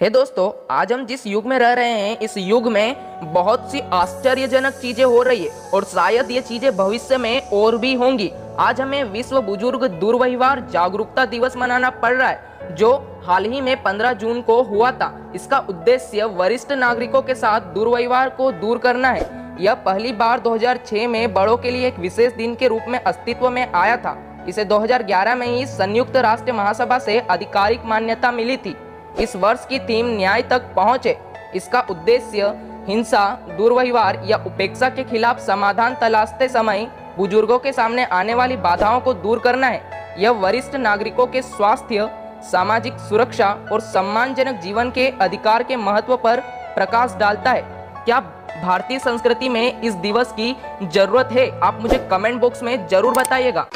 हे दोस्तों, आज हम जिस युग में रह रहे हैं, इस युग में बहुत सी आश्चर्यजनक चीज़ें हो रही है और शायद ये चीज़ें भविष्य में और भी होंगी। आज हमें विश्व बुज़ुर्ग दुर्व्यवहार जागरूकता दिवस मनाना पड़ रहा है, जो हाल ही में 15 जून को हुआ था। इसका उद्देश्य वरिष्ठ नागरिकों के साथ दुर्व्यवहार को दूर करना है। यह पहली बार 2006 में बड़ों के लिए एक विशेष दिन के रूप में अस्तित्व में आया था। इसे 2011 में ही संयुक्त राष्ट्र महासभा से आधिकारिक मान्यता मिली थी। इस वर्ष की थीम न्याय तक पहुँचे। इसका उद्देश्य हिंसा, दुर्व्यवहार या उपेक्षा के खिलाफ समाधान तलाशते समय बुज़ुर्गों के सामने आने वाली बाधाओं को दूर करना है। यह वरिष्ठ नागरिकों के स्वास्थ्य, सामाजिक सुरक्षा और सम्मानजनक जीवन के अधिकार के महत्व पर प्रकाश डालता है। क्या भारतीय संस्कृति में इस दिवस की ज़रूरत है? आप मुझे कमेंट बॉक्स में ज़रूर बताइएगा।